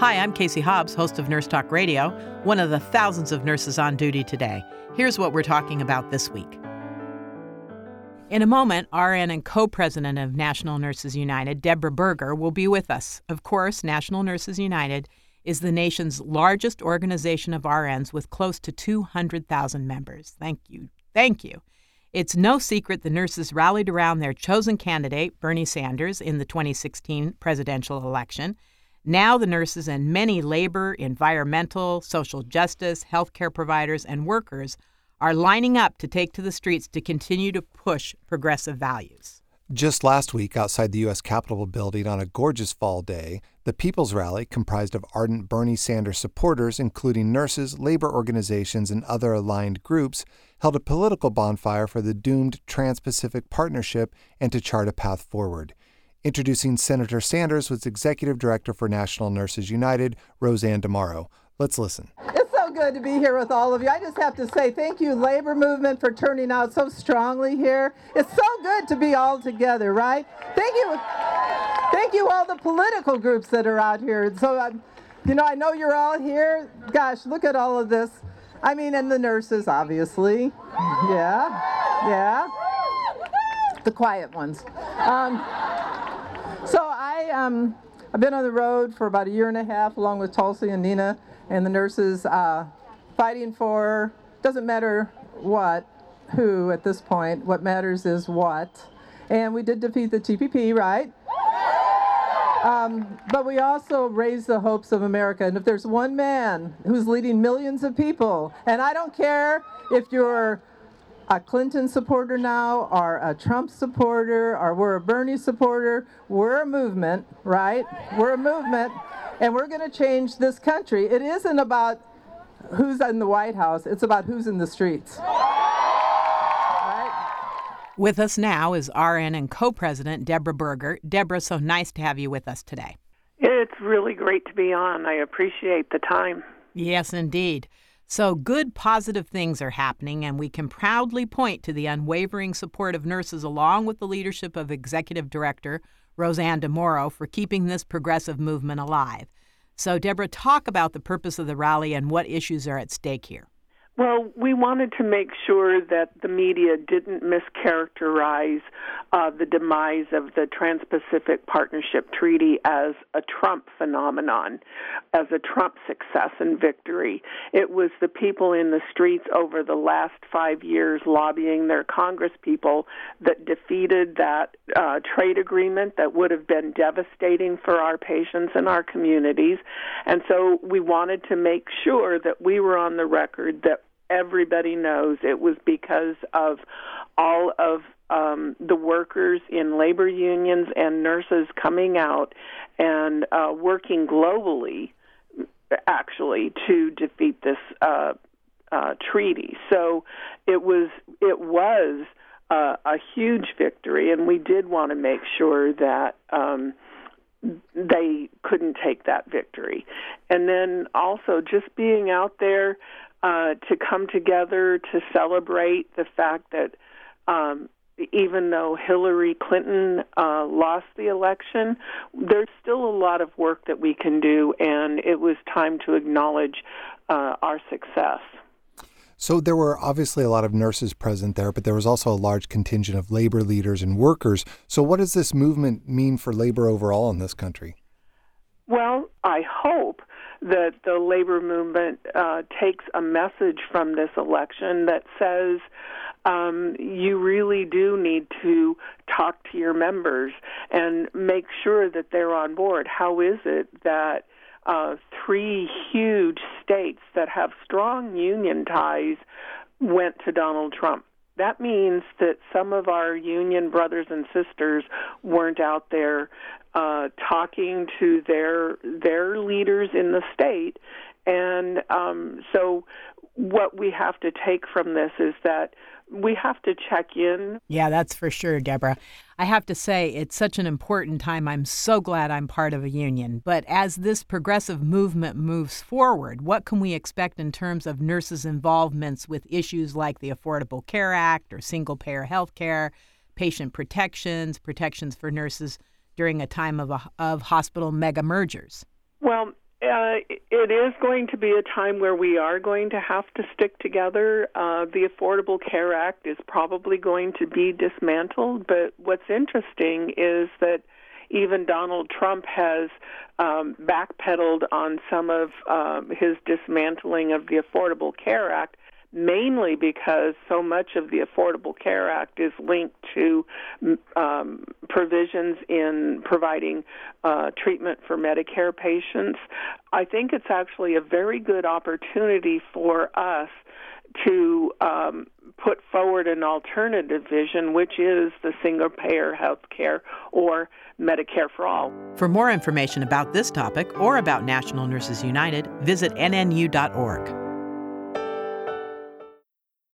Hi, I'm Casey Hobbs, host of Nurse Talk Radio, one of the thousands of nurses on duty today. Here's what we're talking about this week. In a moment, RN and co president of National Nurses United, Deborah Burger, will be with us. Of course, National Nurses United is the nation's largest organization of RNs with close to 200,000 members. Thank you. Thank you. It's no secret the nurses rallied around their chosen candidate, Bernie Sanders, in the 2016 presidential election. Now, the nurses and many labor, environmental, social justice, healthcare providers, and workers are lining up to take to the streets to continue to push progressive values. Just last week, outside the U.S. Capitol building on a gorgeous fall day, the People's Rally, comprised of ardent Bernie Sanders supporters, including nurses, labor organizations, and other aligned groups, held a political bonfire for the doomed Trans Pacific Partnership and to chart a path forward. Introducing Senator Sanders was Executive Director for National Nurses United, RoseAnn DeMoro. Let's listen. It's so good to be here with all of you. I just have to say thank you, labor movement, for turning out so strongly here. It's so good to be all together, right? Thank you. Thank you, all the political groups that are out here. So, um, you know, I know you're all here. Gosh, look at all of this. I mean, and the nurses, obviously. Yeah, yeah. The quiet ones. Um, I, um, I've been on the road for about a year and a half, along with Tulsi and Nina and the nurses, uh, fighting for doesn't matter what, who at this point. What matters is what. And we did defeat the TPP, right? Um, but we also raised the hopes of America. And if there's one man who's leading millions of people, and I don't care if you're a Clinton supporter now, or a Trump supporter, or we're a Bernie supporter. We're a movement, right? We're a movement, and we're going to change this country. It isn't about who's in the White House, it's about who's in the streets. With us now is RN and co president Deborah Burger. Deborah, so nice to have you with us today. It's really great to be on. I appreciate the time. Yes, indeed. So, good positive things are happening, and we can proudly point to the unwavering support of nurses along with the leadership of Executive Director RoseAnn DeMoro for keeping this progressive movement alive. So, Deborah, talk about the purpose of the rally and what issues are at stake here. Well, we wanted to make sure that the media didn't mischaracterize uh, the demise of the Trans Pacific Partnership Treaty as a Trump phenomenon, as a Trump success and victory. It was the people in the streets over the last five years lobbying their Congress people that defeated that uh, trade agreement that would have been devastating for our patients and our communities. And so we wanted to make sure that we were on the record that everybody knows it was because of all of um, the workers in labor unions and nurses coming out and uh, working globally, actually, to defeat this uh, uh, treaty. So it was it was uh, a huge victory, and we did want to make sure that. Um, they couldn't take that victory. And then also just being out there uh, to come together to celebrate the fact that um, even though Hillary Clinton uh, lost the election, there's still a lot of work that we can do, and it was time to acknowledge uh, our success. So there were obviously a lot of nurses present there, but there was also a large contingent of labor leaders and workers. So what does this movement mean for labor overall in this country? Well, I hope that the labor movement uh, takes a message from this election that says um, you really do need to talk to your members and make sure that they're on board. How is it that uh, three huge states that have strong union ties went to Donald Trump? That means that some of our union brothers and sisters weren't out there uh, talking to their their leaders in the state, and um, so what we have to take from this is that we have to check in. Yeah, that's for sure, Deborah. I have to say, it's such an important time. I'm so glad I'm part of a union. But as this progressive movement moves forward, what can we expect in terms of nurses' involvements with issues like the Affordable Care Act or single payer health care, patient protections, protections for nurses during a time of, a, of hospital mega mergers? Uh, it is going to be a time where we are going to have to stick together. Uh, the Affordable Care Act is probably going to be dismantled, but what's interesting is that even Donald Trump has um, backpedaled on some of um, his dismantling of the Affordable Care Act mainly because so much of the Affordable Care Act is linked to um, provisions in providing uh, treatment for Medicare patients. I think it's actually a very good opportunity for us to um, put forward an alternative vision, which is the single payer health care or Medicare for all. For more information about this topic or about National Nurses United, visit nnu.org.